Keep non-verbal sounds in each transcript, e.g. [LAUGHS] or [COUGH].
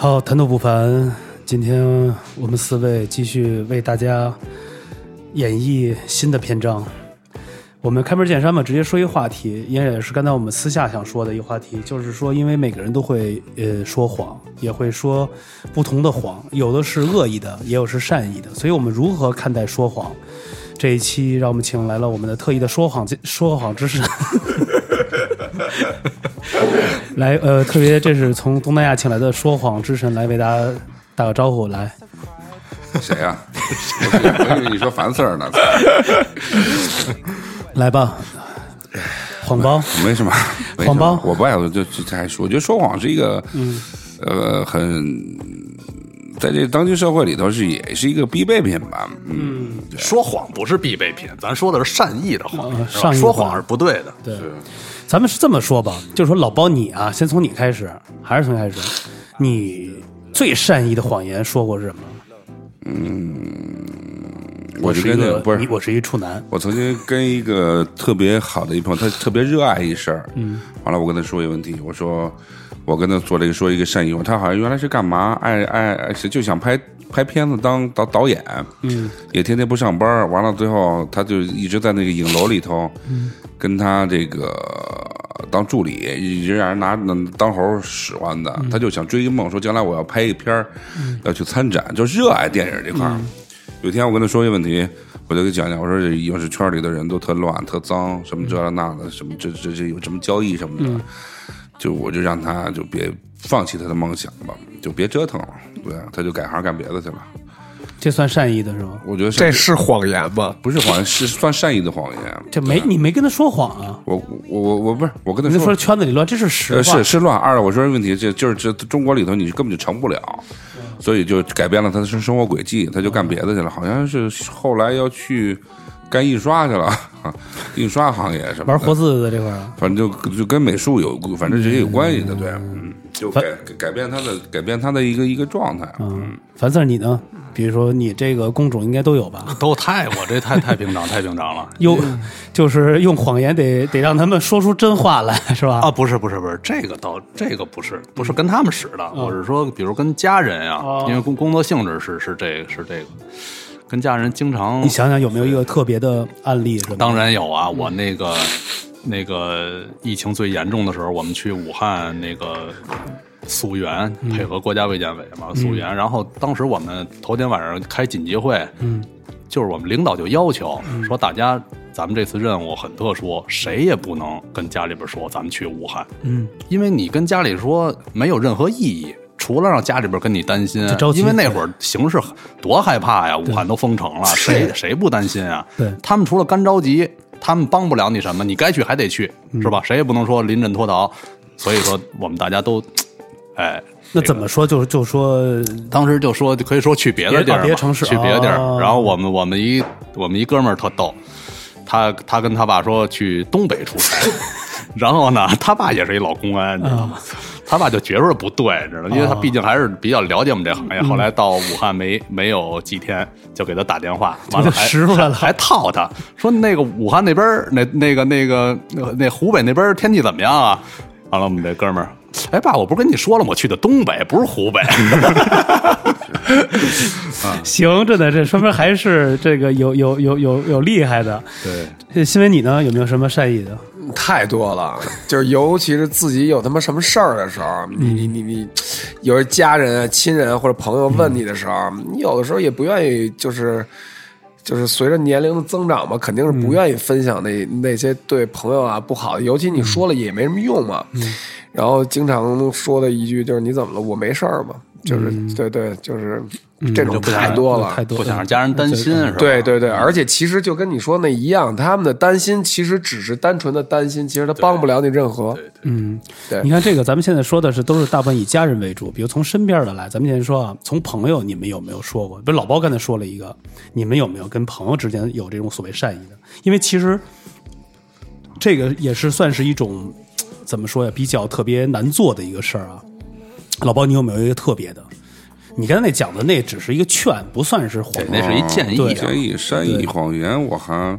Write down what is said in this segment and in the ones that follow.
好，谈吐不凡，今天我们四位继续为大家演绎新的篇章。我们开门见山嘛，直接说一个话题，也是刚才我们私下想说的一个话题，就是说，因为每个人都会呃说谎，也会说不同的谎，有的是恶意的，也有是善意的，所以我们如何看待说谎？这一期让我们请来了我们的特意的说谎说谎之神，[LAUGHS] 来呃，特别这是从东南亚请来的说谎之神来为大家打个招呼，来，谁呀、我以为你说樊四儿呢，[LAUGHS] 来吧，谎包，没什么，谎包。我不爱，我就就还说，我觉得说谎是一个，嗯，呃，很在这当今社会里头是也是一个必备品吧，嗯，说谎不是必备品，咱说的是善意的谎，说谎是不对的。对，咱们是这么说吧，就是说老包你啊，先从你开始，还是从你开始，你最善意的谎言说过是什么？我就是一个跟那不是，我是一处男，我曾经跟一个特别好的一朋友，他特别热爱一事儿，嗯，完了我跟他说一个问题，我说我跟他做了一个说一个善意话，他好像原来是干嘛，爱爱爱是就想拍拍片子当导导演，嗯，也天天不上班，完了最后他就一直在那个影楼里头，嗯，跟他这个当助理，一直让人拿当猴使唤的，他就想追一梦，说将来我要拍一片儿，要去参展，就热爱电影这块儿。有一天我跟他说一个问题，我就给讲讲，我说这影视圈里的人都特乱、特脏，什么这那的，什么这这这有什么交易什么的，就我就让他就别放弃他的梦想吧，就别折腾了，对啊，他就改行干别的去了。这算善意的是吗？我觉得这是谎言吧？不是谎言，是算善意的谎言。这没你没跟他说谎啊，我我我我不是我跟他你就说说。圈子里乱，这是实话。呃，是是乱。二，我说问题，这就是这中国里头你根本就成不了，所以就改变了他的生生活轨迹，他就干别的去了。好像是后来要去干印刷去了，啊 [LAUGHS] 印刷行业什么玩活字的这块反正就就跟美术有，反正这些有关系的，对，嗯，就改改变他的改变他的一个一个状态，嗯，樊四儿你呢？比如说你这个工种应该都有吧？都太我这太太平常太平常了。[LAUGHS] 用就是用谎言得得让他们说出真话来，是吧？啊，不是不是不是，这个倒这个不是不是跟他们使的，我是说，比如跟家人啊，因为工工作性质是是这个是这个，跟家人经常你想想有没有一个特别的案例？是吧？当然有啊，我那个那个疫情最严重的时候，我们去武汉那个溯源，配合国家卫健委嘛溯源。然后当时我们头天晚上开紧急会，嗯，就是我们领导就要求说，大家咱们这次任务很特殊，谁也不能跟家里边说咱们去武汉，嗯，因为你跟家里说没有任何意义。除了让家里边跟你担心因为那会儿形势多害怕呀，武汉都封城了，谁谁不担心啊？对。他们除了干着急，他们帮不了你什么，你该去还得去，嗯是吧？谁也不能说临阵脱逃。所以说，我们大家都，[TSK] 哎，那怎么说？就就说当时就说可以说去别的地儿，别城市去别的地儿。哦然后我们我们一我们一哥们儿特逗，他他跟他爸说去东北出差，[LAUGHS] 然后呢，他爸也是一老公安，你知道吗？他爸就觉着不对，知道吗？因为他毕竟还是比较了解我们这行业。后来到武汉没没有几天，就给他打电话，完了就还了还还套他说那个武汉那边儿那那个那个那那湖北那边天气怎么样啊？完了，我们这哥们儿，哎爸，我不是跟你说了吗？我去的东北，不是湖北。[LAUGHS] 行，真的，这说明还是这个有有有有有厉害的。对，这新闻你呢？有没有什么善意的？太多了，[LAUGHS] 就是尤其是自己有他妈什么事儿的时候，你你你你，有时家人啊、亲人或者朋友问你的时候，你有的时候也不愿意，就是就是随着年龄的增长嘛，肯定是不愿意分享那、那些对朋友啊不好的，尤其你说了也没什么用嘛。然后经常说的一句就是你怎么了？我没事儿嘛。就是、对对，就是这种不太多了，太多不想让家人担心，是吧？对对对，而且其实就跟你说那一样，他们的担心其实只是单纯的担心，其实他帮不了你任何。嗯，对你看这个，咱们现在说的是都是大部分以家人为主，比如从身边的来，咱们先说啊，从朋友，你们有没有说过？比如老包刚才说了一个，你们有没有跟朋友之间有这种所谓善意的？因为其实这个也是算是一种怎么说呀，比较特别难做的一个事儿啊。老包，你有没有一个特别的？你刚才那讲的那只是一个劝，不算是谎，言。那是一建议。建议善意谎言，我还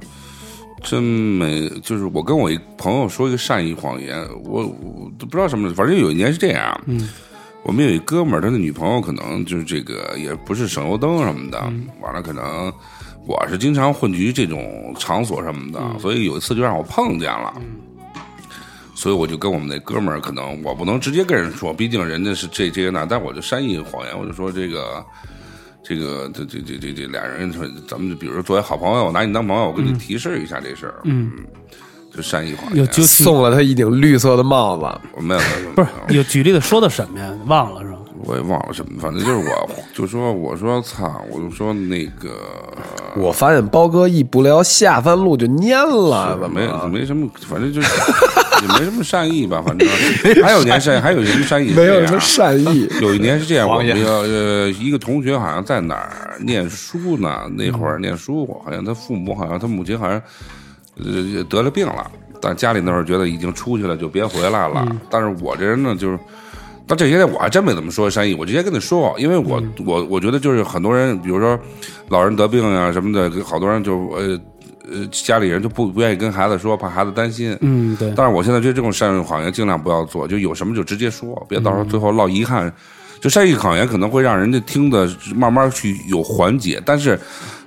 真没，就是我跟我一朋友说一个善意谎言，我我都不知道什么，反正有一年是这样，嗯，我们有一哥们儿，他的女朋友可能就是这个也不是省油灯什么的，完了可能我是经常混局这种场所什么的，所以有一次就让我碰见了。所以我就跟我们那哥们儿，可能我不能直接跟人说，毕竟人家是这这个那，但我就善意谎言，我就说这个这个这这这这这俩人说，咱们就比如说作为好朋友，我拿你当朋友，我跟你提示一下这事儿，嗯，就善意谎言，有就送了他一顶绿色的帽子，我没有没有不是有。有举例的说的什么呀？忘了是吧？我也忘了什么，反正就是我就说我说操，我就说那个我发现包哥一不聊下三路就蔫了，怎么没没什么，反正就是 [LAUGHS] 也没什么善意吧，反正 [LAUGHS] 还有一年善意，还有一年善意没有什么善意？有一年是这样，我谎言们要呃一个同学好像在哪儿念书呢，那会儿念书，好像他父母好像他母亲好像呃得了病了，但家里那会儿觉得已经出去了就别回来了。但是我这人呢，就是。但这些天我还真没怎么说善意，我直接跟你说，因为我、我我觉得就是很多人，比如说老人得病啊、什么的，好多人就呃呃家里人就不不愿意跟孩子说，怕孩子担心。嗯，对。但是我现在觉得这种善意谎言尽量不要做，就有什么就直接说，别到时候最后落遗憾。就善意谎言可能会让人家听的慢慢去有缓解，但是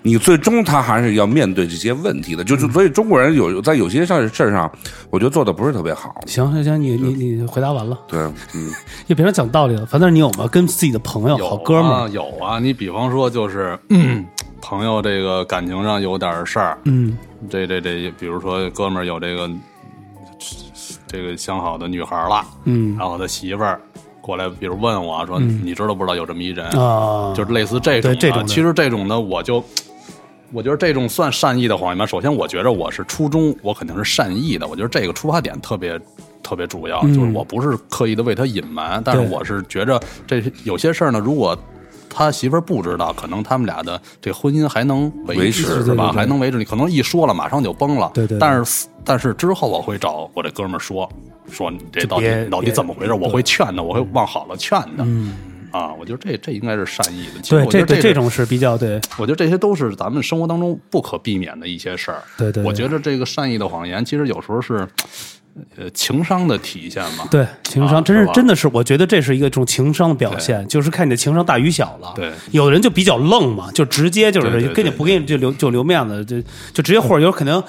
你最终他还是要面对这些问题的。就是所以中国人有在有些事儿事儿上，我觉得做的不是特别好。行行行，你你你回答完了，对，嗯，[LAUGHS] 也别人讲道理了。反正你有吗？跟自己的朋友、有好哥们啊儿，有啊。你比方说，就是、[CLEARS THROAT] 朋友这个感情上有点事儿，嗯这这这，比如说哥们儿有这个这个相好的女孩了，嗯然后他媳妇儿过来，比如问我说：“你知道不知道有这么一人？”啊，就是类似这种这种其实这种呢，我就我觉得这种算善意的谎言吧。首先，我觉得我是初衷，我肯定是善意的。我觉得这个出发点特别特别主要，就是我不是刻意的为他隐瞒，但是我是觉着这有些事儿呢，如果。他媳妇儿不知道，可能他们俩的这婚姻还能维持持，是吧？对对对还能维持。你可能一说了，马上就崩了。对对对但是但是之后我会找我这哥们儿说说你这到底到底怎么回事？我会劝他，我会往好了劝他。嗯，啊，我觉得这这应该是善意的。其实对，我觉得这这这种是比较对，我觉得这些都是咱们生活当中不可避免的一些事儿。对对对我觉得这个善意的谎言，其实有时候是呃情商的体现嘛。对情商，啊真是是真的是，我觉得这是一个种情商的表现，就是看你的情商大与小了。对有的人就比较愣嘛，就直接就是对对对跟你不给你就留就留面子，就就直接或者有可能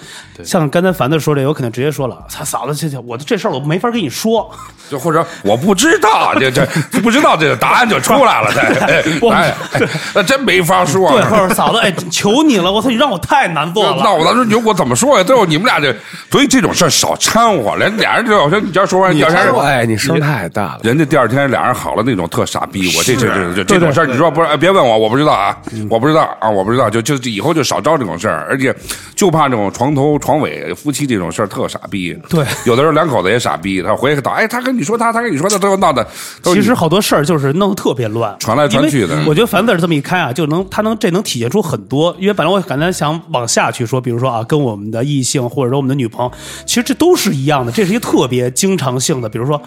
像刚才凡子说的，有可能直接说了，操嫂子，这这我这事儿我没法跟你说，[LAUGHS] 就或者我不知道，这这不知道这个答案就出来了，[LAUGHS] 我这哎，[LAUGHS] 哎那真没法说。对，或者嫂子，哎，求你了，我操，你让我太难做了。那我当时就我怎么说呀？最后你们俩这，所以这种事儿少掺和，人俩人就好像你这样说完，第二天哎，你声太大了。人家第二天俩人好了那种特傻逼，我这这这这这种事儿，你说不是？哎别问我，我不知道啊，我不知道啊，我不知道，就就以后就少招这种事儿，而且就怕这种床头床尾夫妻这种事儿特傻逼。对有的时候两口子也傻逼，他回去倒，哎，他跟你说他，他跟你说他，最后闹的其实好多事儿就是弄得特别乱，传来传去的我觉得樊子这么一开啊，就能他能这能体现出很多。因为本来我刚才想往下去说，比如说啊，跟我们的异性或者说我们的女朋友，其实这都是一样的，这是一个特别经常性的。比如说，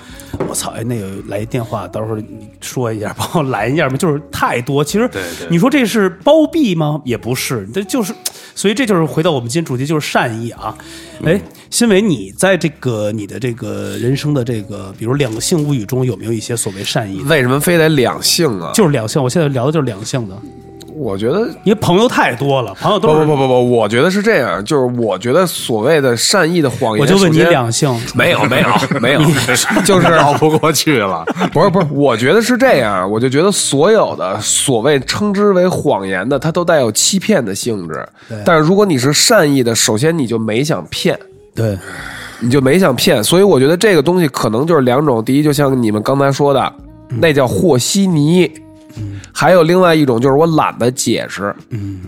我操，哎，那个来一电话，到时候你说一下，帮我拦一下嘛，就是太多。其实你说这是包庇吗？也不是，这就是，所以这就是回到我们今天主题，就是善意啊。哎，新伟，你在这个你的这个人生的这个，比如两性物语中，有没有一些所谓善意？为什么非得两性啊？就是两性，我现在聊的就是两性的，我觉得因为朋友太多了，朋友不都是不不不不，我觉得是这样，就是我觉得所谓的善意的谎言，我就问你两性，没有没有 [LAUGHS] 没有，[LAUGHS] 就是绕不过去了。[LAUGHS] 不是不是，我觉得是这样，我就觉得所有的所谓称之为谎言的，它都带有欺骗的性质。但是如果你是善意的，首先你就没想骗。对，你就没想骗，所以我觉得这个东西可能就是两种。第一，就像你们刚才说的，那叫和稀泥；还有另外一种就是我懒得解释，嗯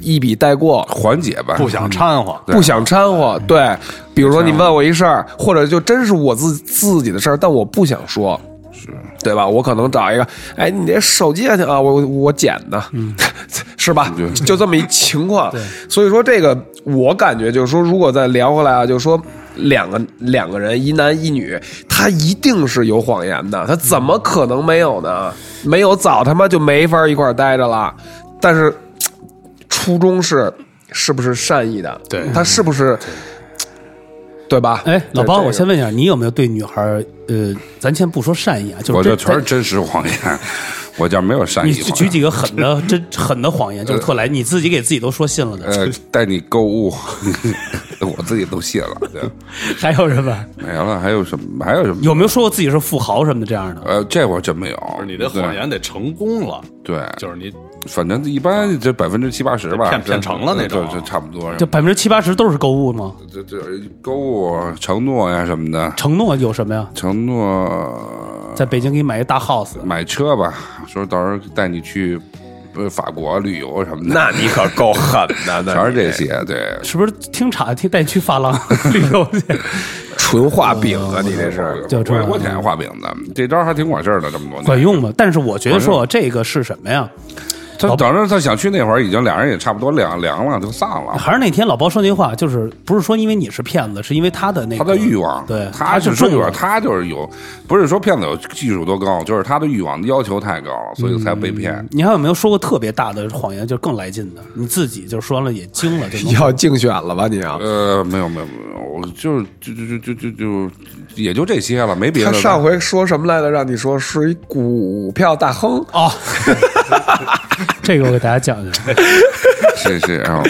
一笔带过，缓解吧，不想掺和，不想掺和。对，比如说你问我一事儿，或者就真是我自自己的事儿，但我不想说。是对吧？我可能找一个，哎，你这手机啊，啊我我捡的，[LAUGHS] 是吧？就这么一情况。所以说这个，我感觉就是说，如果再聊回来啊，就是说，两个两个人一男一女，他一定是有谎言的，他怎么可能没有呢？没有早他妈就没法一块儿待着了。但是初衷是是不是善意的？对他是不是对吧？哎，老包，我先问一下，你有没有对女孩，呃，咱先不说善意啊，就是这我这全是真实谎言，我这没有善意你。举几个狠的、真狠的谎言，就是特来你自己给自己都说信了的。呃，带你购物，[LAUGHS] 我自己都信了。对，[LAUGHS] 还有什么？没了，还有什么？还有什么？有没有说过自己是富豪什么的这样的？呃，这我真没有。你的谎言得成功了，对，就是你反正一般这百分之七八十吧，骗骗成了那种就就差不多。就百分之七八十都是购物吗？这这购物承诺呀什么的，承诺有什么呀？承诺在北京给你买一大 house，买车吧，说到时候带你去呃法国旅游什么的，那你可够狠的，[LAUGHS] 全是这些。对，是不是听岔听带你去发廊旅游去？[LAUGHS] 纯画饼啊！你这是就这我我挺爱画饼的，这招还挺管事儿的，这么多年管用吗？但是我觉得说这个是什么呀？他等着他想去那会儿，已经俩人也差不多凉凉了，就散了。还是那天老包说那句话，就是不是说因为你是骗子，是因为他的那个他的欲望，对，他是是欲望，他就是有，不是说骗子有技术多高，就是他的欲望要求太高了，所以才被骗。你还有没有说过特别大的谎言，就更来劲的？你自己就说完了也惊了，就能 [LAUGHS] 要竞选了吧？你啊，呃，没有没有没有，我就是就就就就就就也就这些了，没别的了。他上回说什么来着？让你说是一股票大亨，哦，[LAUGHS] 这个我给大家讲讲，[LAUGHS] 是是啊，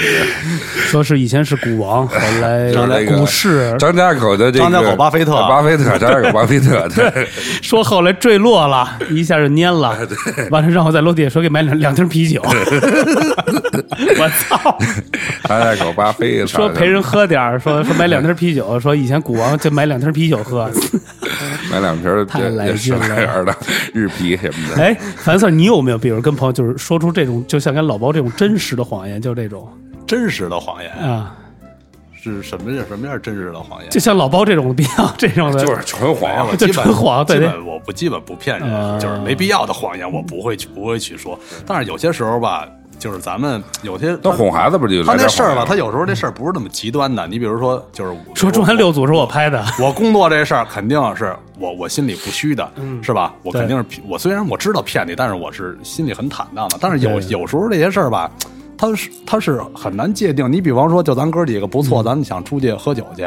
说是以前是股王，后来就是那个股市，张家口的这个张家口巴菲特巴菲特，张家口巴菲特，对，说后来坠落了，一下就蔫了，完了让我在楼底下说给买两两瓶啤酒，我操！[LAUGHS] 张家口巴菲特说陪人喝点儿，说说买两瓶啤酒，说以前股王就买两瓶啤酒喝。[LAUGHS] 买两瓶儿太来这劲了日啤什么的。哎，樊 Sir，你有没有比如跟朋友就是说出这种，就像跟老包这种真实的谎言，就这种真实的谎言啊，是什么样？什么样真实的谎言？就像老包这种比较这种的，就是纯谎了，就基本纯谎对对基本我不基本不骗人，啊就是没必要的谎言我不会去不会去说。但是有些时候吧，就是咱们有些那哄孩子不就他那事儿吧，他有时候这事儿不是那么极端的。你比如说，就是说中原六组是我拍的，我工作这事儿肯定是我我心里不虚的，是吧？我肯定是我虽然我知道骗你，但是我是心里很坦荡的。但是有有时候这些事儿吧，他是他是很难界定。你比方说，就咱哥几个不错，咱们想出去喝酒去，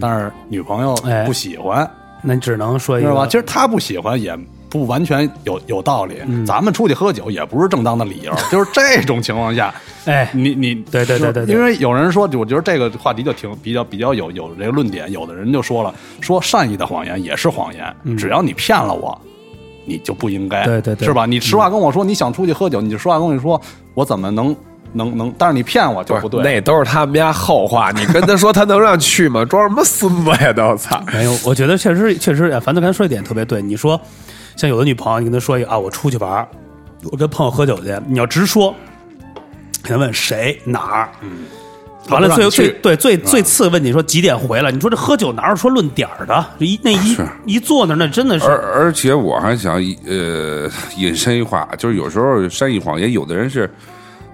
但是女朋友哎不喜欢，那你只能说一知道吧？其实他不喜欢也不完全有有道理。嗯咱们出去喝酒也不是正当的理由，[LAUGHS] 就是这种情况下，哎，你你对对对对对因为有人说，我觉得这个话题就挺比较比较有有这个论点。有的人就说了，说善意的谎言也是谎言，只要你骗了我。你就不应该，对对对是吧？你实话跟我说你想出去喝酒，你就实话跟我说，我怎么能能能？但是你骗我就不对，那都是他们家后话。你跟他说他能让去吗？装什么孙子呀？都操！没有，我觉得确实确实，哎樊子刚才说一点特别对。你说，像有的女朋友，你跟她说一个啊，我出去玩儿，我跟朋友喝酒去，你要直说，你问谁哪儿，完了最他不让你去最对最最次问你说几点回来？你说这喝酒哪有说论点儿的？这一那一一坐那，那真的是而而且我还想呃引申一话，就是有时候善意谎言，有的人是，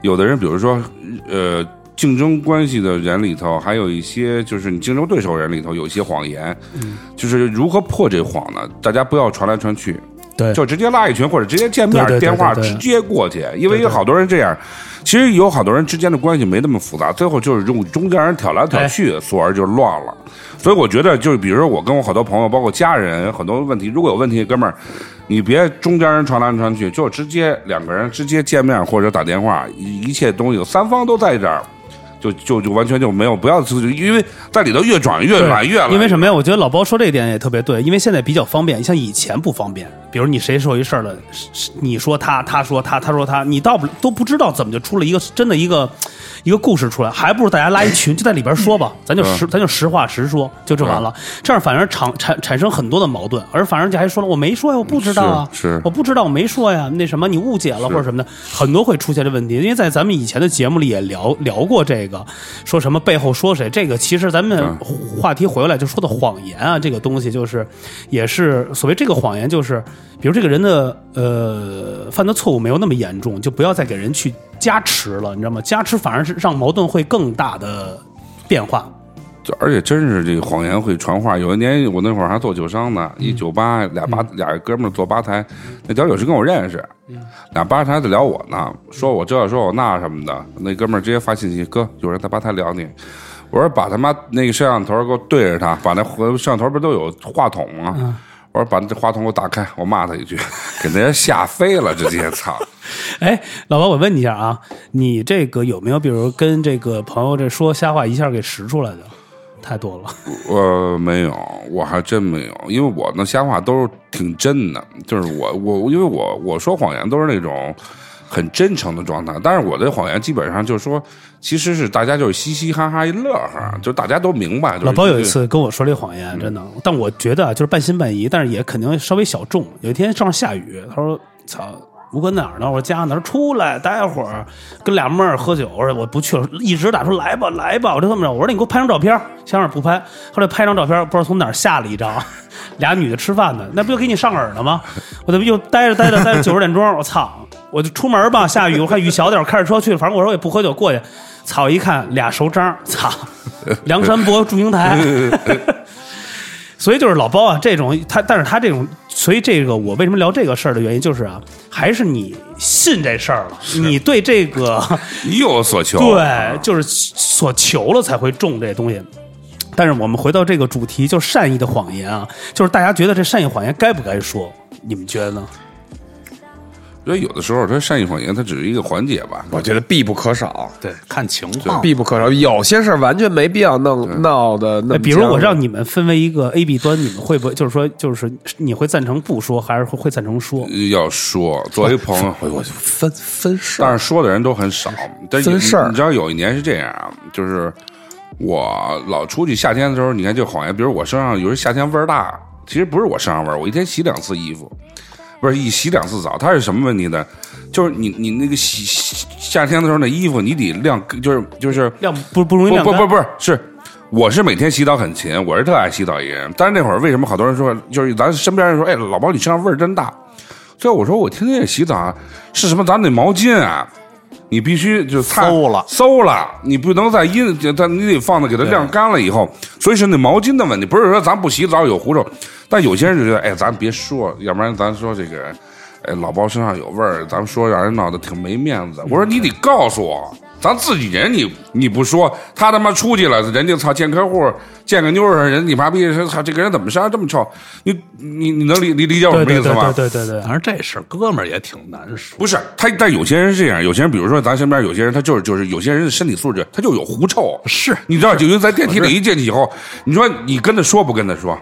有的人比如说呃竞争关系的人里头，还有一些就是你竞争对手人里头有一些谎言，就是如何破这谎呢？大家不要传来传去，对就直接拉一群或者直接见面电话直接过去，因为有好多人这样。其实有好多人之间的关系没那么复杂，最后就是用中间人挑来挑去，所而就乱了。所以我觉得，就是比如说我跟我好多朋友，包括家人，很多问题，如果有问题，哥们儿，你别中间人传来传去，就直接两个人直接见面或者打电话，一一切东西三方都在这儿，就就就完全就没有不要，因为在里头越转越对乱越乱。因为什么呀？我觉得老包说这一点也特别对，因为现在比较方便，像以前不方便。比如你谁说一事儿了，你说他，他说他，他说他，你到不都不知道怎么就出了一个真的一个一个故事出来，还不如大家拉一群，就在里边说吧，咱就实咱就实话实说，就这完了。这样反而产产产生很多的矛盾，而反而就还说了我没说呀，我不知道啊，是是我不知道，我没说呀，那什么你误解了或者什么的，很多会出现这问题。因为在咱们以前的节目里也聊聊过这个，说什么背后说谁，这个其实咱们话题回过来就说的谎言啊，这个东西就是也是所谓这个谎言，就是比如这个人的呃犯的错误没有那么严重，就不要再给人去加持了，你知道吗？加持反而是让矛盾会更大的变化。就而且真是这个谎言会传话。有一年我那会儿还做酒商呢，一酒吧俩吧俩哥们儿做吧台，那屌酒师跟我认识，俩吧台在聊我呢，说我这说我那什么的。那哥们儿直接发信息，哥有人在吧台聊你。我说把他妈那个摄像头给我对着他，把那摄像头不都有话筒吗？我说把这话筒给我打开，我骂他一句，[LAUGHS] 给那人吓飞了，直接操！[LAUGHS] 哎，老王，我问你一下啊，你这个有没有比如跟这个朋友这说瞎话一下给识出来的？太多了，我没有，我还真没有，因为我那瞎话都是挺真的，就是我我因为我我说谎言都是那种很真诚的状态，但是我的谎言基本上就是说，其实是大家就是嘻嘻哈哈一乐呵，就大家都明白。就是老包有一次跟我说这谎言，真的，但我觉得啊，就是半信半疑，但是也肯定稍微小众。有一天正好下雨，他说：“操。”吴哥哪儿呢？我说家呢。他说出来待会儿，跟俩妹儿喝酒。我说我不去了，一直打说来吧来吧。我就这么着。我说你给我拍张照片，先生不拍。后来拍张照片，不知道从哪儿下了一张，[LAUGHS] 俩女的吃饭呢，那不就给你上饵了吗？我这不就待着待着待着九十点钟，我操！我就出门吧，下雨，我看雨小点，我开着车去。反正我说我也不喝酒，过去。操！一看俩熟章，操！梁山伯祝英台。[LAUGHS] 所以就是老包啊，这种他，但是他这种，所以这个我为什么聊这个事儿的原因就是啊，还是你信这事儿了，你对这个 [LAUGHS] 你有所求，对，就是所求了才会中这东西。但是我们回到这个主题，就善意的谎言啊，就是大家觉得这善意谎言该不该说？你们觉得呢？所以有的时候，他善意谎言，它只是一个环节吧。我觉得必不可少，对，看情况，必不可少。有些事儿完全没必要弄闹的。那比如我让你们分为一个 A、B 端，你们会不会就是说，就是你会赞成不说，还是会会赞成说？要说，作为朋友，我就分分事儿。但是说的人都很少。分事儿，你知道有一年是这样啊，就是我老出去夏天的时候，你看就谎言，比如我身上有时夏天味儿大，其实不是我身上味儿，我一天洗两次衣服。不是一洗两次澡，它是什么问题呢？就是你你那个洗夏天的时候，那衣服你得晾，就是就是晾不不容易晾不不不是是，我是每天洗澡很勤，我是特爱洗澡一人。但是那会儿为什么好多人说，就是咱身边人说，哎，老包你身上味儿真大。最后我说我天天也洗澡，是什么？咱那毛巾啊。你必须就馊了，馊了，你不能再阴，它你得放着给它晾干了以后。所以是那毛巾的问题，不是说咱不洗澡有狐臭，但有些人就觉得，哎，咱别说，要不然咱说这个，哎，老包身上有味儿，咱们说让人闹得挺没面子。我说你得告诉我。咱自己人，你你不说，他他妈出去了，人家操见客户见个妞儿，人你妈逼说操这个人怎么身上这么臭？你你你能理理理解我什么意思吗？对对对，反正这事儿哥们儿也挺难说。不是他，但有些人是这样，有些人比如说咱身边有些人，他就是就是有些人的身体素质，他就有狐臭。是，你知道，就在电梯里一进去以后，你说你跟他说不跟他说？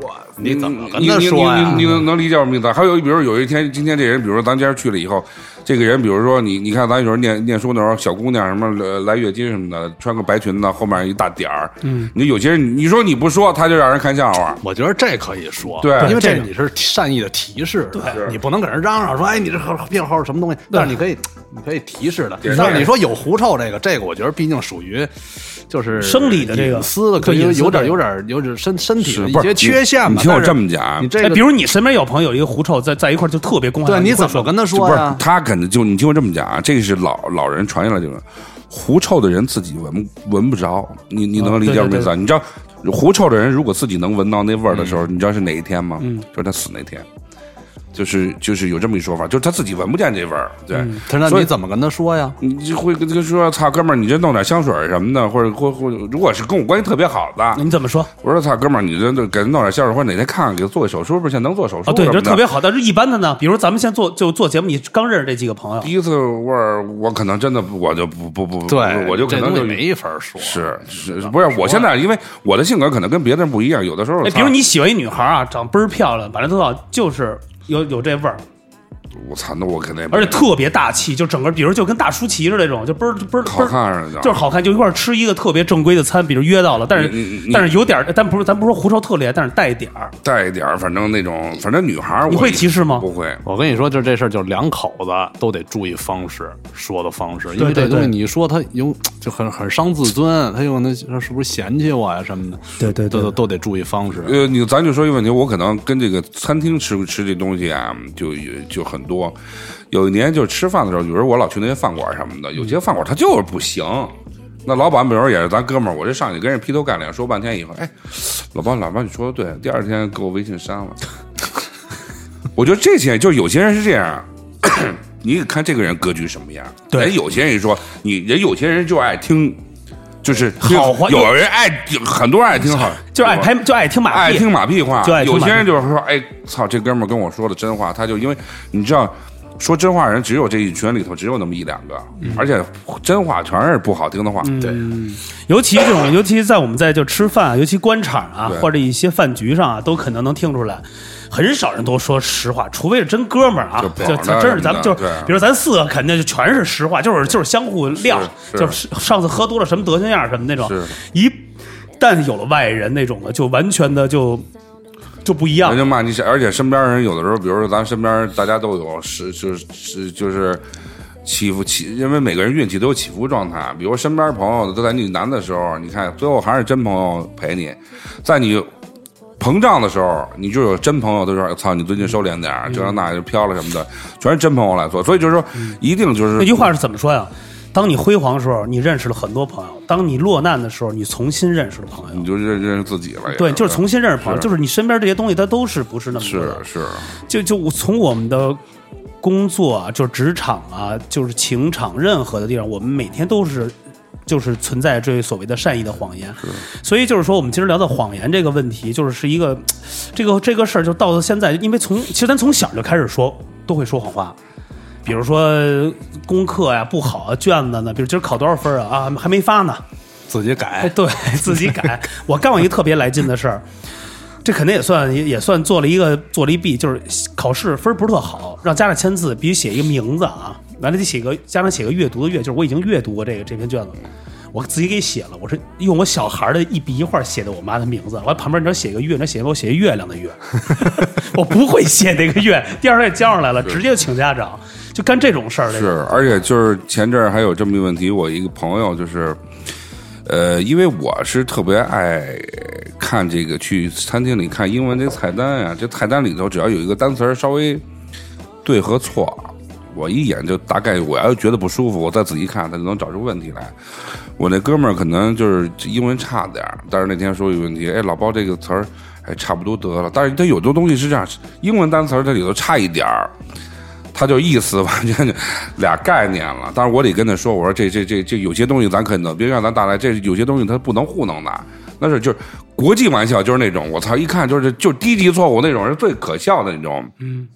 我你怎么跟他说呀？你你能能理解我意思？还有比如有一天，今天这人，比如说咱今儿去了以后。这个人，比如说你，你看咱有时候念念书的时候，小姑娘什么来月经什么的，穿个白裙子，后面一大点儿。嗯，你有些人，你说你不说，他就让人看笑话。我觉得这可以说，对，因为这你是善意的提示，对，你不能给人嚷嚷说，哎，你这病号是什么东西？但是你可以，你可以提示的。但是你说有狐臭这个，这个我觉得毕竟属于就是生理的这个私的，可以有点有点有点身身体的一些缺陷嘛。你听我这么讲，你这比如你身边有朋友一个狐臭在在一块就特别公开，对，你怎么跟他说呀？他就你听我这么。讲啊这个是老老人传下来，就是狐臭的人自己闻闻不着，你你能理解我意思？你知道狐臭的人如果自己能闻到那味儿的时候，你知道是哪一天吗？就是他死那天。就是就是有这么一说法，就是他自己闻不见这味儿，对。他那你怎么跟他说呀？你就会跟他说：“操，哥们儿，你这弄点香水什么的，或者或或，如果是跟我关系特别好的，你怎么说？我说：操，哥们儿，你这给他弄点香水，或者哪天看看，给他做个手术，不是现在能做手术？哦，对，这特别好。但是一般的呢，比如咱们现在做就做节目，你刚认识这几个朋友，第一次味儿，我可能真的我就不不不，对，我就可能就没法说。是是，不是？我现在因为我的性格可能跟别的人不一样，有的时候，比如你喜欢一女孩啊，长倍儿漂亮，反正都要就是有有这味儿。我操，那我肯定，而且特别大气，就整个，比如就跟大舒淇似的那种，就倍儿倍儿好看似的，就是好看，就一块吃一个特别正规的餐，比如约到了，但是但是有点，但不是，咱不说胡臭特厉害，但是带一点儿，带一点儿，反正那种，反正女孩你会歧视吗？不会，我跟你说，就这事儿，就两口子都得注意方式，说的方式，因为这东西你说他有就很很伤自尊，他有那是不是嫌弃我呀什么的？对对，都都得注意方式。呃，你咱就说一个问题，我可能跟这个餐厅吃吃这东西啊，就就很多。有一年就是吃饭的时候，有时候我老去那些饭馆什么的，有些饭馆它就是不行，那老板比如说也是咱哥们儿，我这上去跟人劈头盖脸说半天以后，哎，老板老板你说的对，第二天给我微信删了。[LAUGHS] 我觉得这些就是有些人是这样，[CLEARS THROAT] 你看这个人格局什么样。对人有些人说你人有些人就爱听，就是好话有人爱很多人爱听好，[LAUGHS] 就爱拍，就爱听马屁，爱听马屁话，就爱听有些人就是说，哎，操，这哥们儿跟我说的真话，他就因为你知道，说真话人只有这一圈里头只有那么一两个，嗯而且真话全是不好听的话。对，尤其这种，尤其在我们在就吃饭啊，尤其官场啊，或者一些饭局上啊，都可能能听出来。很少人都说实话，除非是真哥们儿啊，就真是咱们就比如咱四个肯定就全是实话，就是就是相互亮，就是上次喝多了什么德行样儿什么那种是，一旦有了外人那种的，就完全的就就不一样人。就骂你，而且身边人有的时候，比如说咱身边大家都有是就是是就是起伏起，因为每个人运气都有起伏状态。比如身边朋友都在你难的时候，你看最后还是真朋友陪你，在你。膨胀的时候，你就有真朋友都说：“操，你最近收敛点儿，这那就飘了什么的，全是真朋友来做。”所以就是说，一定就是那句话是怎么说呀？当你辉煌的时候，你认识了很多朋友；当你落难的时候，你重新认识了朋友你。就认认识自己了。对，就是重新认识朋友，就是你身边这些东西，它都是不是那么多是。是，就就从我们的工作啊，就是职场啊，就是情场，任何的地方，我们每天都是。就是存在这所谓的善意的谎言，所以就是说，我们今儿聊的谎言这个问题，就是是一个 [TSK] 这个这个事儿，就到了现在，因为从其实咱从小就开始说，都会说谎话，比如说功课呀不好啊，卷子呢，比如今儿考多少分啊啊还没发呢，自己哎，改，对 [LAUGHS] 自己改。我干过一个特别来劲的事儿，这肯定也算也也算做了一个做了一弊，就是考试分儿不是特好，让家长签字必须写一个名字啊，完了得写个家长写个阅读的阅，就是我已经阅读过这个这篇卷子。我自己给写了，我是用我小孩的一笔一画写的我妈的名字，完旁边你知道写个月，你知道写给我写月亮的月，[LAUGHS] [LAUGHS] 我不会写那个月，第二天也交上来了，直接就请家长，就干这种事儿。是，而且就是前阵儿还有这么一个问题，我一个朋友就是，呃，因为我是特别爱看这个去餐厅里看英文这菜单呀、这菜单里头只要有一个单词儿稍微对和错，我一眼就大概我要觉得不舒服，我再仔细看，他就能找出问题来。我那哥们儿可能就是英文差点儿，但是那天说有问题，哎，老包这个词儿，哎，差不多得了。但是他有的东西是这样，英文单词儿它里头差一点儿，他就意思完全就 [LAUGHS] 俩概念了。但是我得跟他说，我说这这这这有些东西咱可能别让咱大来，这有些东西他不能糊弄的，那是就是国际玩笑，就是那种我操，一看就是就低级错误那种是最可笑的那种。嗯。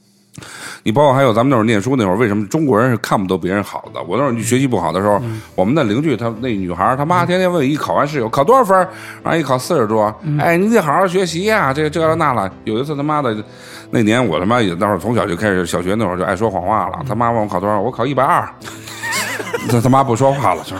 你包括还有咱们那会儿念书那会儿，为什么中国人是看不得别人好的？我那会儿学习不好的时候，我们的邻居她那女孩儿，她妈天天问一考完试有考多少分儿，然后一考四十多，哎，你得好好学习呀、这这了那了。有一次他妈的，那年我他妈也那会儿从小就开始小学那会儿就爱说谎话了。他妈问我考多少，我考一百二，[LAUGHS] 他他妈不说话了，[LAUGHS]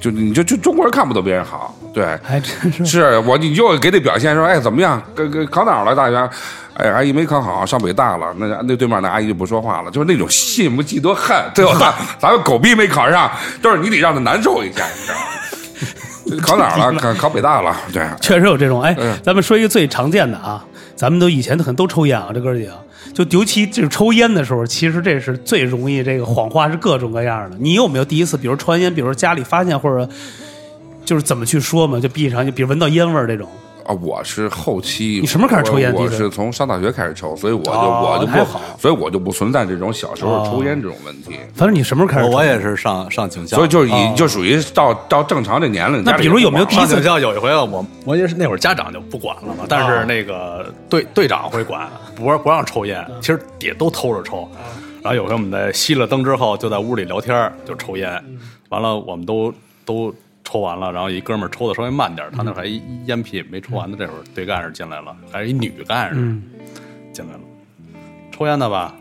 就就你就就中国人看不得别人好，对，还真是是我，你就给他表现说，哎，怎么样？跟跟考哪儿了？大家，哎，阿姨没考好，上北大了。那那对面那阿姨就不说话了，就是那种羡慕嫉妒恨。最后 [LAUGHS] 咱咱们狗逼没考上，就是你得让他难受一下，你知道吗？考哪儿了？[LAUGHS] 考考北大了。对，[LAUGHS] 确实有这种。哎嗯，咱们说一个最常见的啊，咱们都以前可能都抽烟啊，这哥儿几个，就尤其就是抽烟的时候，其实这是最容易这个谎话是各种各样的。你有没有第一次，比如抽完烟，比如说家里发现或者就是怎么去说嘛？就闭上，就比如闻到烟味儿这种。啊，我是后期。你什么时候开始抽烟我我是从上大学开始抽，所以我就、哦我就不好，所以我就不存在这种小时候抽烟这种问题。反正你什么时候开始抽？我我也是上上警校，所以就已就属于到到正常这年龄。那比如有没有第一次上警校有一回我我也是那会儿家长就不管了嘛，但是那个队队长会管，不不让抽烟，其实也都偷着抽。然后有回我们在熄了灯之后，就在屋里聊天就抽烟，完了我们都都抽完了，然后一哥们儿抽的稍微慢点儿，他那还一一烟屁没抽完的，这会儿对干事进来了，还是一女干事进来了，抽烟的吧，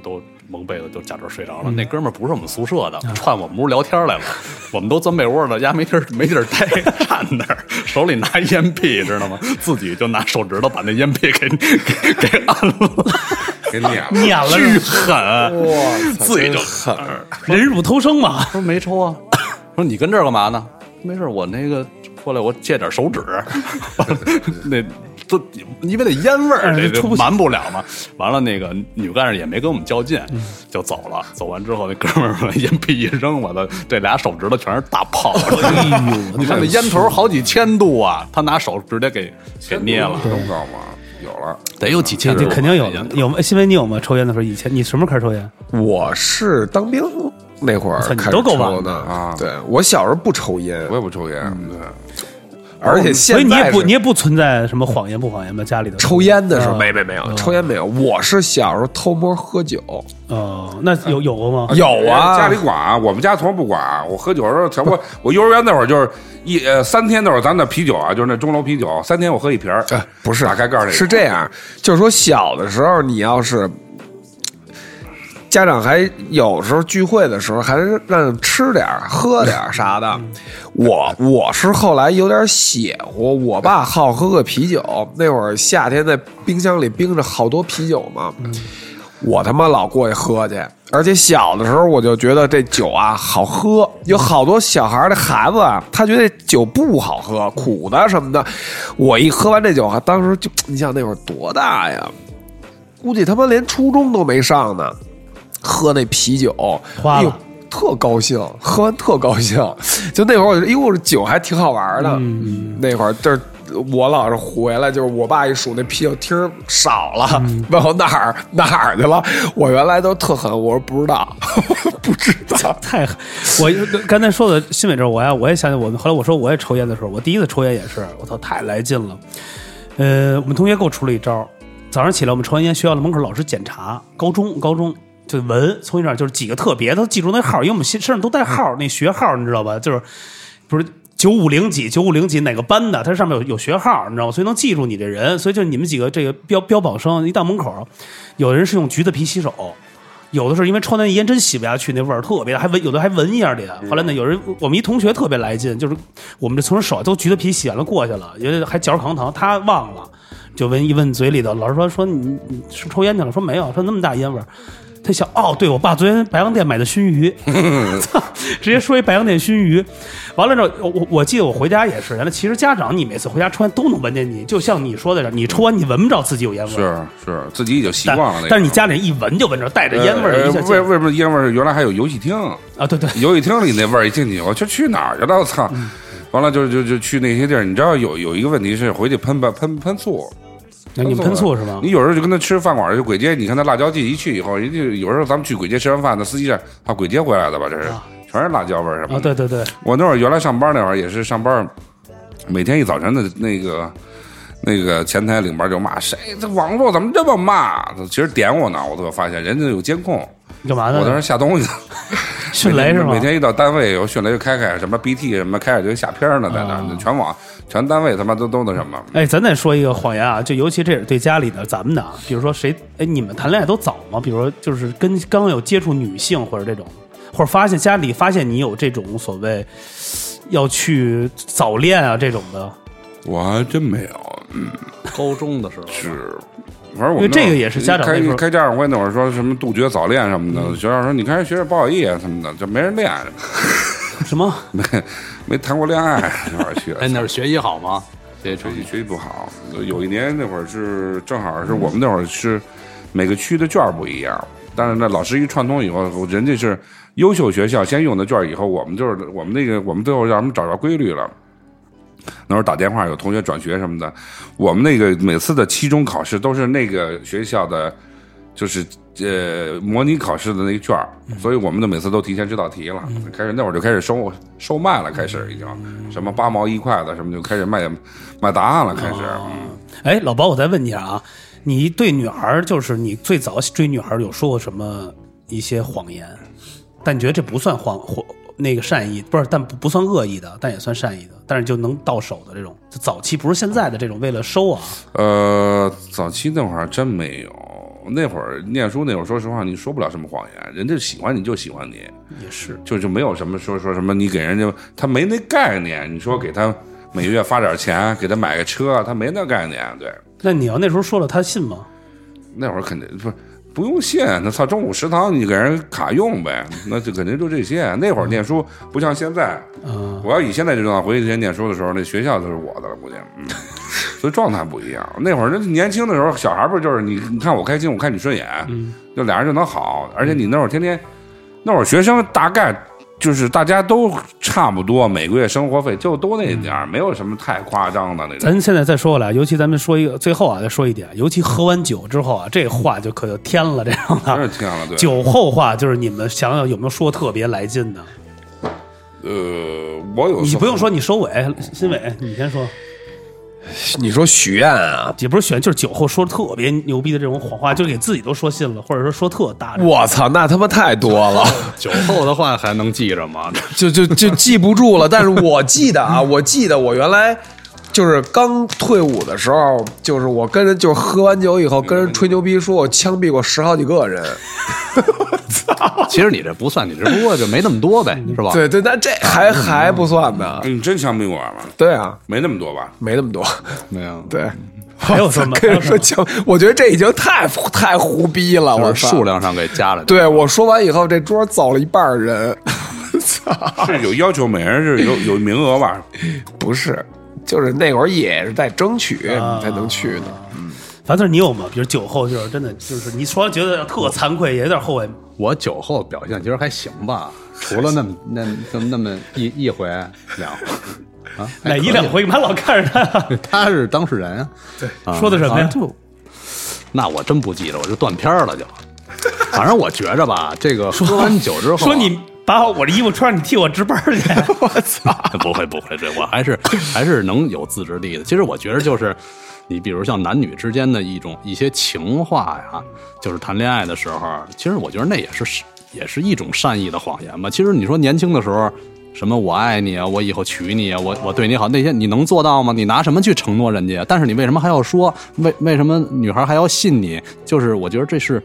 都蒙被子就假装睡着了。那哥们儿不是我们宿舍的，串我们屋聊天来了。[LAUGHS] 我们都钻被窝了，家没地儿 [LAUGHS] 没地儿待，站那儿手里拿烟屁，知道吗？[LAUGHS] 自己就拿手指头把那烟屁给给给按了，给撵了。撵了巨狠，哇，自己就狠，忍辱偷生嘛？说没抽啊，说你跟这儿干嘛呢？没事，我那个过来我借点手指，[LAUGHS] 那都因为那烟味儿，这瞒不了嘛。完了，那个女干事也没跟我们较劲，就走了。走完之后，那哥们儿把烟屁一扔，我的这俩手指头全是大泡。哎呦，[LAUGHS] 你看那烟头好几千度啊，他拿手直接给给捏了，这么高吗？有了，得有几千这度。肯定有有吗？新闻你有吗？抽烟的时候，以前你什么时候开始抽烟？我是当兵那会儿操你开始都够晚的抽的啊对我小时候不抽烟我，也不抽烟，对。而且所以你也不你也不存在什么谎言不谎言吧？家里的抽烟的时候啊没没没有抽烟没有，我是小时候偷摸喝酒，哦，那有有过吗？有啊，家里管，我们家从来不管。我喝酒的时候，全我我幼儿园那会儿就是一呃三天那会儿，咱那啤酒啊，就是那钟楼啤酒，三天我喝一瓶儿。哎，不是，打开盖儿那是这样，就是说小的时候，你要是家长还有时候聚会的时候，还是让吃点、喝点啥的。我我是后来有点血乎，我爸好喝个啤酒，那会儿夏天在冰箱里冰着好多啤酒嘛。我他妈老过去喝去，而且小的时候我就觉得这酒啊好喝，有好多小孩的孩子啊，他觉得酒不好喝，苦的什么的。我一喝完这酒啊，当时就你想那会儿多大呀？估计他妈连初中都没上呢，喝那啤酒，花了哎呦特高兴，喝完特高兴。就那会儿我就，哎呦这酒还挺好玩的，那会儿就是。我老是回来，就是我爸一数那啤酒听少了，问我哪儿哪儿去了。我原来都特狠，我说不知道，[LAUGHS] 不知道。[LAUGHS] 太狠！我刚才说的新美这，我呀，我也想起我们后来我说我也抽烟的时候，我第一次抽烟也是，我操，太来劲了。呃，我们同学给我出了一招，早上起来我们抽完烟，学校的门口老师检查，高中高中就闻，从那儿就是几个特别，他记住那号，因为我们身上都带号，那学号你知道吧？就是不是。九五零几，九五零几哪个班的？他上面有有学号，你知道吗？所以能记住你这人。所以就你们几个这个标标榜生，一到门口，有的人是用橘子皮洗手，有的是因为抽那烟真洗不下去，那味儿特别大，还闻有的还闻一下脸。后来呢，有人我们一同学特别来劲，就是我们这从手都橘子皮洗完了过去了，因为还嚼着扛糖，他忘了，就闻一闻嘴里头，老师说说你你是抽烟去了？说没有，说那么大烟味儿。他想，哦，对我爸昨天白洋淀买的熏鱼，[LAUGHS] 操，[LAUGHS] 直接说一白洋淀熏鱼。完了之后，我我我记得我回家也是，原来其实家长你每次回家抽烟都能闻见你，就像你说的，你抽完你闻不着自己有烟味儿，是是，自己已经习惯了那个。但是你家里一闻就闻着带着烟味儿呃一下进为为什么烟味儿？原来还有游戏厅，啊，对对，游戏厅里那味儿一进去，我就去哪儿去了？我操！嗯完了就就就去那些地儿，你知道有有一个问题是回去喷吧喷喷醋，那你们喷醋是吗你？有时候就跟他吃饭馆儿，就簋街，你看他辣椒季一去以后，人家有时候咱们去鬼街吃完饭，那司机这啊簋街回来的吧？这是全是辣椒味儿什么啊，对对对，我那会儿原来上班那会儿也是上班，每天一早晨的那个那个前台领班就骂谁这网络怎么这么骂？其实点我呢，我都发现人家有监控，干嘛呢？我在那儿下东西呢。[LAUGHS] 迅雷是吗？每天一到单位有迅雷就开开，什么 BT 什么开始就下片儿呢，在那儿啊全网全单位他妈都都那什么。哎，咱再说一个谎言啊，就尤其这也是对家里的咱们的啊，比如说谁，哎，你们谈恋爱都早吗？比如说就是跟刚有接触女性或者这种，或者发现家里发现你有这种所谓要去早恋啊这种的，我还真没有，嗯高中的时候是。反正我因为们这个也是家长开开家长会那会儿说什么杜绝早恋什么的，嗯学校说你看学生不好意思什么的，就没人恋，什么 [LAUGHS] 没没谈过恋爱，那会儿去了。哎，那是学习好吗？这学习学习不好，有一年那会儿是正好是我们那会儿是每个区的卷儿不一样，但是那老师一串通以后，人家是优秀学校先用的卷儿，以后我们就是我们那个我们最后让他们找着规律了。那会儿打电话有同学转学什么的，我们那个每次的期中考试都是那个学校的，就是呃模拟考试的那个卷儿，所以我们的每次都提前知道题了。开始那会儿就开始收售卖了，开始已经什么八毛一块的什么就开始卖卖答案了，开始。嗯哎，老包，我再问你啊，你对女孩儿就是你最早追女孩儿有说过什么一些谎言？但你觉得这不算谎谎那个善意，不是，但不不算恶意的，但也算善意的，但是就能到手的这种，就早期不是现在的这种为了收啊，呃，早期那会儿真没有。那会儿念书那会儿，说实话，你说不了什么谎言，人家喜欢你就喜欢你，也是。就就没有什么说说什么你给人家他没那概念。你说给他每月发点钱，给他买个车，他没那概念。对，那你要那时候说了，他信吗？那会儿肯定不是不用信，那操中午食堂你给人卡用呗，那就肯定就这些。[LAUGHS] 那会儿念书不像现在，嗯，我要以现在这种回去之前念书的时候，那学校就是我的了，估计。嗯，[LAUGHS] 所以状态不一样。那会儿那年轻的时候，小孩不就是你你看我开心，我看你顺眼，就俩人就能好。而且你那会儿天天，那会儿学生大概就是大家都差不多，每个月生活费就都那点儿，没有什么太夸张的那种。咱现在再说回来，尤其咱们说一个最后啊，再说一点，尤其喝完酒之后啊，这话就可就天了，这样真的。是天了，对。酒后话就是你们想想有没有说特别来劲的？呃，我有你不用说，你收尾，新伟你先说。你说许愿啊？也不是许愿，就是酒后说特别牛逼的这种谎话，就给自己都说信了，或者说说特大。我操，那他妈太多了，[LAUGHS] 酒后的话还能记着吗？[LAUGHS] 就就就记不住了。但是我记得啊，[LAUGHS] 我记得我原来就是刚退伍的时候，就是我跟人就是喝完酒以后跟人吹牛逼，说我枪毙过十好几个人。其实你这不算，你这不过就没那么多呗，是吧？对对，但这还还不算呢。你真枪毙过吗？对啊，没那么多吧？没那么多。[LAUGHS] 没有，对，还有什么？跟人说枪，我觉得这已经太太胡逼了。我数量上给加了。对我说完以后，这桌走了一半人。[LAUGHS] 操是有要求，每人是有有名额吧？不是，就是那会儿也是在争取你才能去的。反正你有吗？比如酒后就是真的就是你说觉得特惭愧，也有点后悔。我酒后表现其实还行吧，除了那么那就那么一一回两回啊，哪一两回？你妈老看着他，[LAUGHS] 他是当事人啊。对，说的什么呀？就那我真不记得，我就断片了就。反正我觉着吧，这个喝完酒之后，[LAUGHS] 说你把我的衣服穿上，你替我值班去。[LAUGHS] 我操！不会不会，这我还是还是能有自制力的。其实我觉着就是。你比如像男女之间的一种一些情话呀，就是谈恋爱的时候，其实我觉得那也是也是一种善意的谎言吧。其实你说年轻的时候，什么我爱你啊，我以后娶你啊，我我对你好，那些你能做到吗？你拿什么去承诺人家？但是你为什么还要说？为为什么女孩还要信你？就是我觉得这是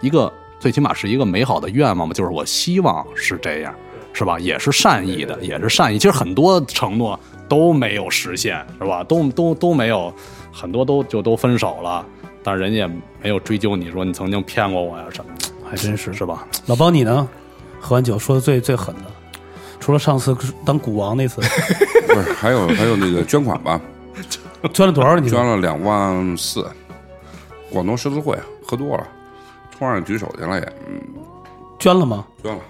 一个最起码是一个美好的愿望嘛。就是我希望是这样，是吧？也是善意的，也是善意。其实很多承诺都没有实现，是吧？都都都没有。很多都就都分手了，但是人家没有追究你说你曾经骗过我呀什么的，还真是是吧？老包你呢？喝完酒说的最最狠的，除了上次当股王那次，[LAUGHS] 不是还有还有那个捐款吧？[LAUGHS] 捐了多少？你捐了两万四，广东十字会喝多了，突然举手去了也，嗯，捐了吗？捐了，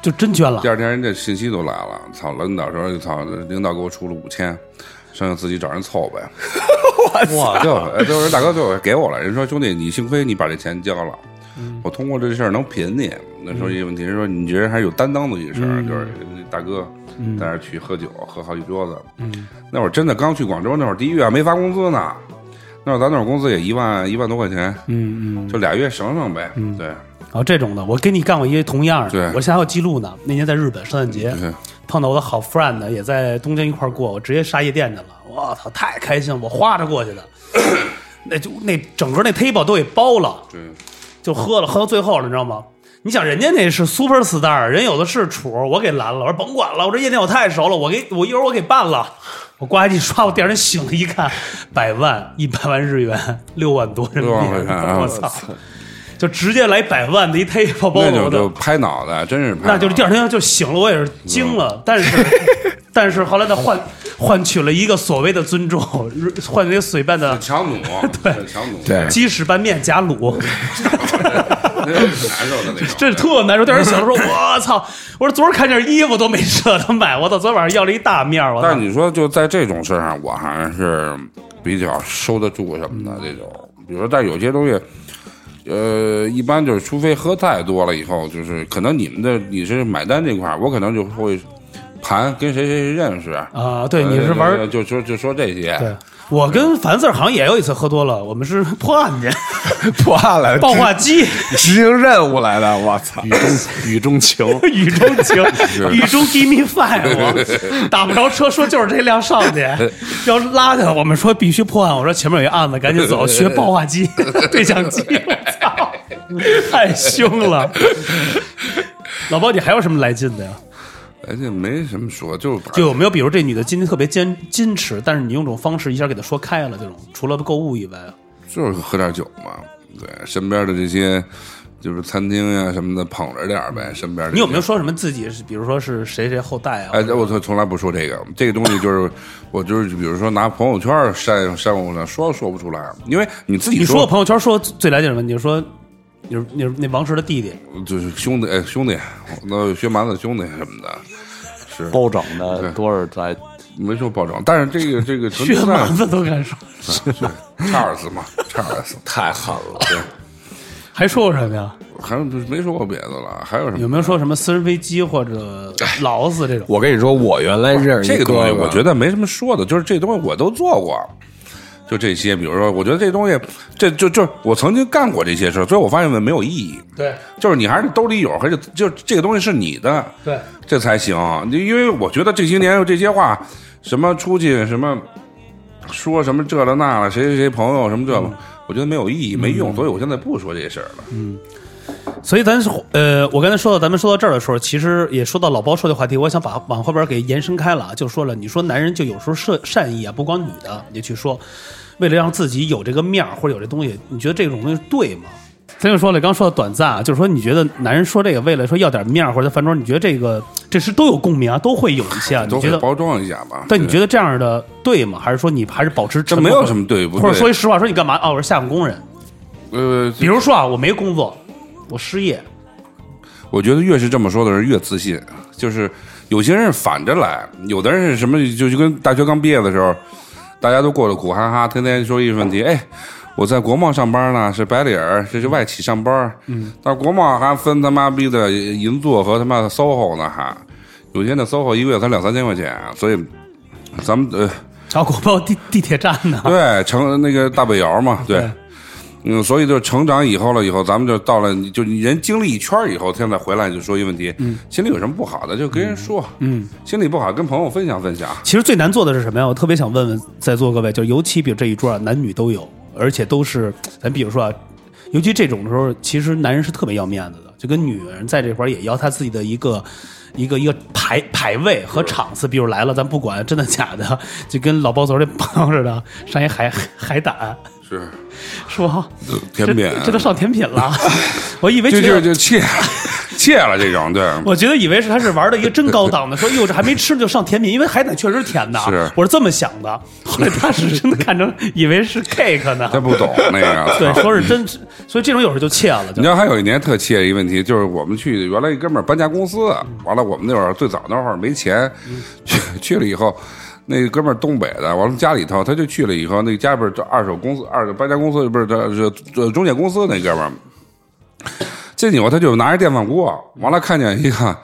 就真捐了。第二天人家信息都来了，操，领导说操，领导给我出了五千。剩下自己找人凑呗，[LAUGHS] 哇！就就是大哥就给我了。人说兄弟，你幸亏你把这钱交了，我通过这事儿能品你。那时候一个问题是说，你觉得还是有担当的一事儿，就是大哥在那去喝酒，喝好几桌子。那会儿真的刚去广州，那会儿第一月没发工资呢。那会儿咱那会儿工资也一万一万多块钱，嗯嗯，就俩月省省呗。对，哦，这种的，我跟你干过一同样对的，我现在还有记录呢。那年在日本圣诞节。碰到我的好 friend 也在东京一块过，我直接杀夜店去了。我操，太开心了！我花着过去的，[COUGHS] 那就那整个那 table 都给包了，对，就喝了，喝到最后了，你知道吗？你想人家那是 super star，人有的是处，我给拦了。我说甭管了，我这夜店我太熟了，我给我一会儿我给办了。我呱唧刷，我第二天醒了一看，百万一百万日元，六万多人民币，我操！就直接来百万的一 table 包那就就，拍脑袋，真是拍那就是第二天就醒了，我也是惊了。但是，[LAUGHS] 但是后来他换换取了一个所谓的尊重，[LAUGHS] 换了一个随便的 [LAUGHS] 强弩，对强弩，对鸡屎拌面夹卤，那是挺难受的那种。这特难受。第二天醒了说：“我操！我说昨儿看件衣服都没舍得买，我操！昨天晚上要了一大面儿，我但是！你说就在这种事上，我还是比较收得住什么的这种。比如说，但有些东西，呃，一般就是除非喝太多了以后，就是可能你们的你是买单这块儿，我可能就会盘跟谁谁谁认识啊。对你是玩呃就说就说这些，对我跟樊四儿好像也有一次喝多了，我们是破案去，破案来爆话机，[LAUGHS] 执行任务来的，我操！雨中雨中情，雨中情 [LAUGHS] [LAUGHS] 雨中 give me five，我打不着车，说就是这辆上去，要拉他，我们说必须破案，我说前面有一案子，赶紧走，学爆话机、对讲机，我操，太凶了。老包，你还有什么来劲的呀？而且没什么说，就是就有没有比如这女的今天特别坚矜持，但是你用这种方式一下给她说开了，这种除了购物以外，就是喝点酒嘛。对，身边的这些就是餐厅呀、什么的捧着点儿呗，身边。你有没有？说什么自己是，比如说是谁谁后代啊？哎，我从从来不说这个，这个东西就是 [LAUGHS] 我就是比如说拿朋友圈晒晒我呢，说都说不出来，因为你自己你说我朋友圈说最来劲什么？你说你是你是那王石的弟弟，就是兄弟，哎，兄弟，那薛蛮子兄弟什么的，是 [LAUGHS] 包拯的多少在没说包装，但是这个 [LAUGHS] 这个纯粹薛蛮子都敢说，查尔斯嘛，查尔斯，太狠了。对，还说过什么呀？还有没说过别的了，还有什么？有没有说什么私人飞机或者劳斯这种？我跟你说，我原来认识这个东西，我觉得得没什么说的，就是这东西我都做过，就这些。比如说，我觉得这东西，这就就我曾经干过这些事儿，所以我发现没有意义。对就是你还是兜里有，还是就这个东西是你的，对，这才行。因为我觉得这些年有这些话，什么出去什么说什么这了那了，谁谁谁朋友什么这，我觉得没有意义，没用，所以我现在不说这事儿了。嗯所以咱是呃，我刚才说到咱们说到这儿的时候，其实也说到老包说的话题，我想把往后边给延伸开了啊，就说了，你说男人就有时候善善意啊，不光女的，你去说，为了让自己有这个面儿或者有这东西，你觉得这种东西对吗？咱就说了，刚说的短暂啊，就是说你觉得男人说这个为了说要点面儿或者在饭桌，你觉得这个这是都有共鸣啊，都会有一些啊，你觉得？包装一下吧。但你觉得这样的对吗？还是说你还是保持这没有什么对不对？或者说一实话，说你干嘛？哦，我是下岗工人。呃，比如说啊，我没工作，我失业，我觉得越是这么说的人越自信，就是有些人反着来，有的人是什么，就就跟大学刚毕业的时候，大家都过得苦哈哈，天天说一个问题，哎，我在国贸上班呢，是白领儿，这是外企上班，嗯，但是国贸还分他妈逼的银座和他妈的 SOHO 呢，还有些那 SOHO 一个月才两三千块钱，所以咱们呃，找国贸地地铁站呢。对，成那个大北窑嘛，对。对嗯，所以就成长以后了，以后咱们就到了，就你人经历一圈儿以后，现在回来就说一个问题，嗯，心里有什么不好的就跟人说，嗯，心里不好跟朋友分享分享。其实最难做的是什么呀？我特别想问问在座各位，就尤其比如这一桌啊，男女都有，而且都是咱比如说啊，尤其这种的时候，其实男人是特别要面子的，就跟女人在这块儿也要他自己的一个。一个一个排排位和场次，比如来了，咱不管真的假的，就跟老包昨儿这朋友似的，上一海海胆，是是吧？甜品这，这都上甜品了，[LAUGHS] 我以为就觉得就就切切了这种，对，我觉得以为是他是玩的一个真高档的，说哟这还没吃就上甜品，因为海胆确实甜的，是我是这么想的。后来他是真的看成以为是 cake 呢，他不懂那个。对，说是真，所以这种有时候就切了，你知道还有一年特切一个问题，就是我们去原来一哥们儿搬家公司，完了我们那会儿最早那会儿没钱，去去了以后，那个哥们儿东北的，完了家里头他就去了以后，那家里边这二手公司、二手搬家公司不是这这这中介公司那哥们儿，进去以后他就拿着电饭锅，完了看见一个。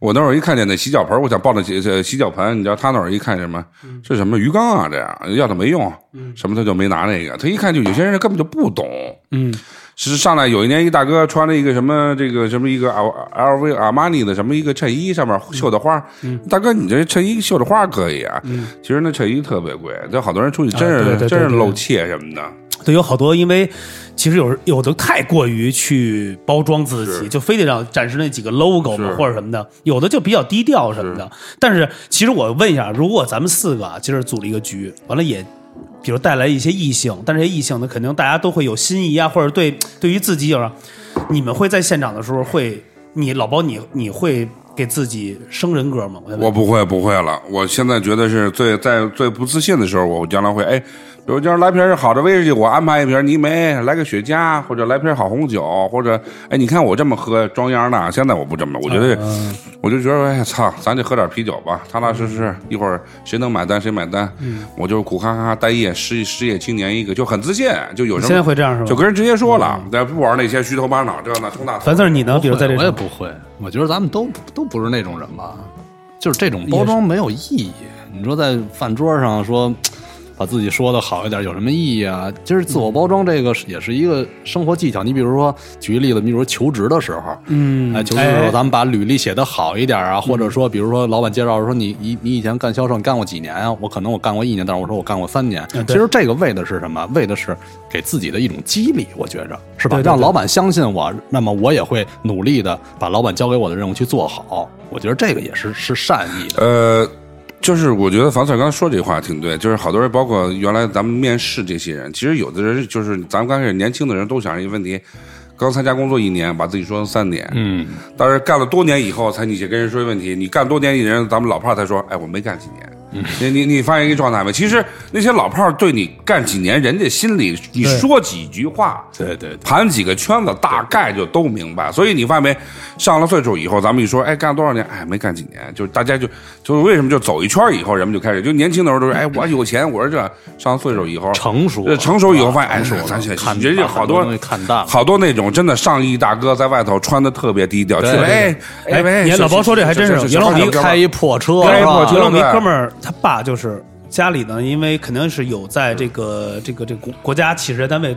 我那会儿一看见那洗脚盆，我想抱着洗这洗脚盆，你知道他那会儿一看见什么？是什么鱼缸啊？这样要他没用，什么他就没拿那个。他一看就有些人根本就不懂，嗯，是上来有一年一大哥穿了一个什么这个什么一个 L L V 阿玛尼的什么一个衬衣，上面绣的花。大哥，你这衬衣绣的花可以啊，其实那衬衣特别贵，这好多人出去真是、真是露怯什么的。对，有好多因为其实有有的太过于去包装自己，就非得让展示那几个 logo 嘛或者什么的，有的就比较低调什么的。但是其实我问一下，如果咱们四个啊今儿组了一个局，完了也。比如带来一些异性，但是这些异性呢，肯定大家都会有心仪啊，或者对对于自己有让，你们会在现场的时候会，你老包你你会给自己升人格吗？我我不会不会了，我现在觉得是最在最不自信的时候，我将来会哎，比如今儿来瓶好的威士忌，我安排一瓶泥梅，来个雪茄，或者来瓶好红酒，或者哎，你看我这么喝装样的，现在我不这么，我觉得、我就觉得哎操，咱就喝点啤酒吧，踏踏实实，一会儿谁能买单谁买单，我就是苦哈哈待业失失业青年一个，就很自信，就有什么现在会这样是吧就跟人直接说了，咱不玩那些虚头巴脑这那冲大头。樊四儿你能？比如在这我也不会，我觉得咱们都都不是那种人吧，就是这种包装没有意义。你说在饭桌上说把自己说的好一点，有什么意义啊？其实自我包装这个也是一个生活技巧。你比如说举个例子，比如说求职的时候，嗯哎，求职的时候哎咱们把履历写得好一点啊，或者说比如说老板介绍说你你你以前干销售你干过几年啊？我可能我干过一年，但是我说我干过三年。其实这个为的是什么？为的是给自己的一种激励，我觉着是吧？让老板相信我，那么我也会努力的把老板交给我的任务去做好。我觉得这个也是是善意的。呃，就是我觉得房 Sir 刚才说这话挺对，就是好多人，包括原来咱们面试这些人，其实有的人就是咱们刚开始年轻的人都想一个问题，刚参加工作一年，把自己说成三年，嗯，但是干了多年以后，才你去跟人说问题。你干多年一人，咱们老炮儿才说，哎，我没干几年。你你你发现一个状态没？其实那些老炮儿对你干几年，人家心里你说几句话，对对对，盘几个圈子，大概就都明白。所以你发现没？上了岁数以后，咱们一说，哎，干了多少年？哎，没干几年，就是大家就就是为什么就走一圈以后，人们就开始就年轻的时候都是，哎，我有钱，我是这上了岁数以后成熟成熟以后发现，哎，是我咱现看人家好多好多那种真的上亿大哥在外头穿的特别低调，去哎哎，你看老包说这还真是原来我们一开一破车，开破车原来我们一对哥们儿，他爸就是家里呢，因为肯定是有在这个这个这个国国家企事业单位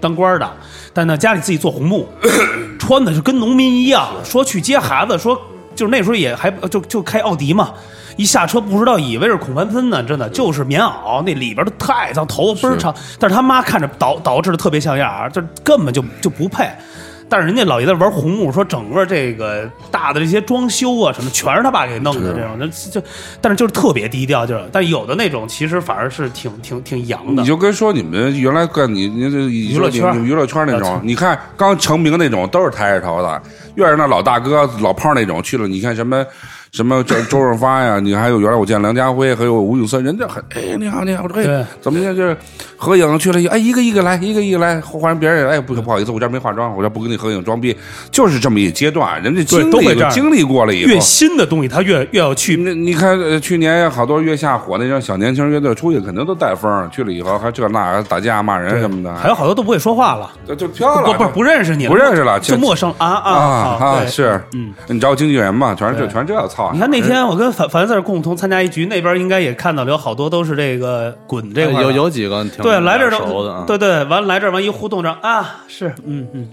当官的，但呢家里自己做红木，[COUGHS] 穿的就跟农民一样，说去接孩子，说就是那时候也还就就开奥迪嘛。一下车不知道以为是孔繁森呢，真的就是棉袄，那里边都太脏，头发倍儿长，但是他妈看着捯捯饬的特别像样，就根本就就不配。但是人家老爷子玩红木，说整个这个大的这些装修啊什么，全是他爸给弄的这种，就就，但是就是特别低调，就是，但有的那种其实反而是挺挺挺洋的你。就跟说你们原来干你你这娱乐圈娱乐圈那种，你看刚成名那种都是抬着头的，越是那老大哥老炮儿那种去了，你看什么。什么周周润发呀？你还有原来我见梁家辉，还有吴宇森，人家很哎你好你好，我说哎怎么样就是合影去了，哎一个一个来，一个一个来，换别人哎不不好意思，我这没化妆，我这不跟你合影装逼，就是这么一阶段，人家经历都经历过了以后，越新的东西，他越越要去那你看，呃去年好多月下火那种小年轻乐队出去，肯定都带风，去了以后还这那打架骂人什么的，还有好多都不会说话了，就就飘了，不不不认识你了，不认识了就陌生啊啊啊啊是，嗯，你找经纪人嘛，全是这全是这操。你看那天我跟樊樊四儿共同参加一局，那边应该也看到了有好多都是这个滚这块儿的。有有几个挺对来这儿熟的。啊，对对，完来这儿完一互动着啊，是嗯嗯，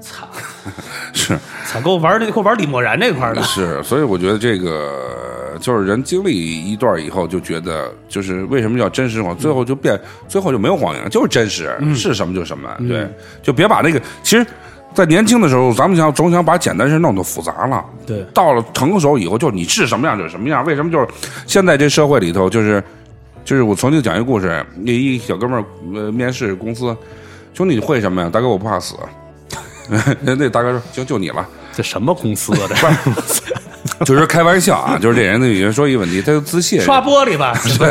操 [LAUGHS] 是。操，给我玩那给我玩李默然这块儿的，[LAUGHS] 是，所以我觉得这个就是人经历一段以后，就觉得就是为什么叫真实谎，最后就变，最后就没有谎言，就是真实，是什么就什么，对，就别把那个其实。在年轻的时候，咱们想总想把简单事弄得复杂了。对到了成熟以后，就你是什么样就是什么样。为什么就是现在这社会里头，就是就是我曾经讲一个故事，那一小哥们儿呃面试公司，兄弟你会什么呀？大哥我不怕死。那 [LAUGHS] 那大哥说行就你了，这什么公司啊？这 [LAUGHS] 就是开玩笑啊，就是这人有人说一个问题，他就自信，刷玻璃吧，[LAUGHS] 对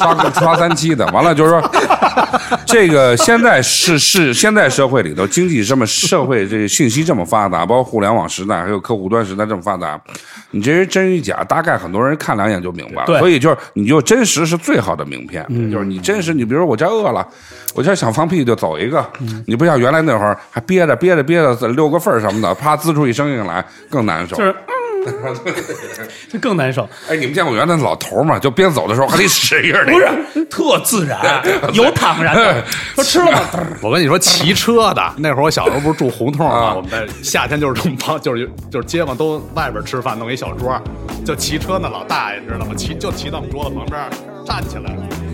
刷个刷三七的，完了就是说，[LAUGHS] 这个现在是是现在社会里头经济这么社会这个信息这么发达，包括互联网时代，还有客户端时代这么发达，你这人真与假，大概很多人看两眼就明白了。对所以就是你就真实是最好的名片，就是你真实，你比如说我这饿了，我这想放屁就走一个，你不像原来那会儿还憋着憋着憋着溜个缝儿什么的，啪滋出一声音来更难受。就是。[LAUGHS] 这更难受，哎，你们见过原来那老头儿吗？就边走的时候还得使劲儿那不。是特自然，有坦然的。[LAUGHS] 说吃了吗？[LAUGHS] 我跟你说，骑车的那会儿，我小时候不是住胡同啊吗？我们在夏天就是这么帮，就是就是街坊都外边吃饭，弄一小桌，就骑车那老大爷，你知道吗？骑就骑到我们桌子旁边，站起来了。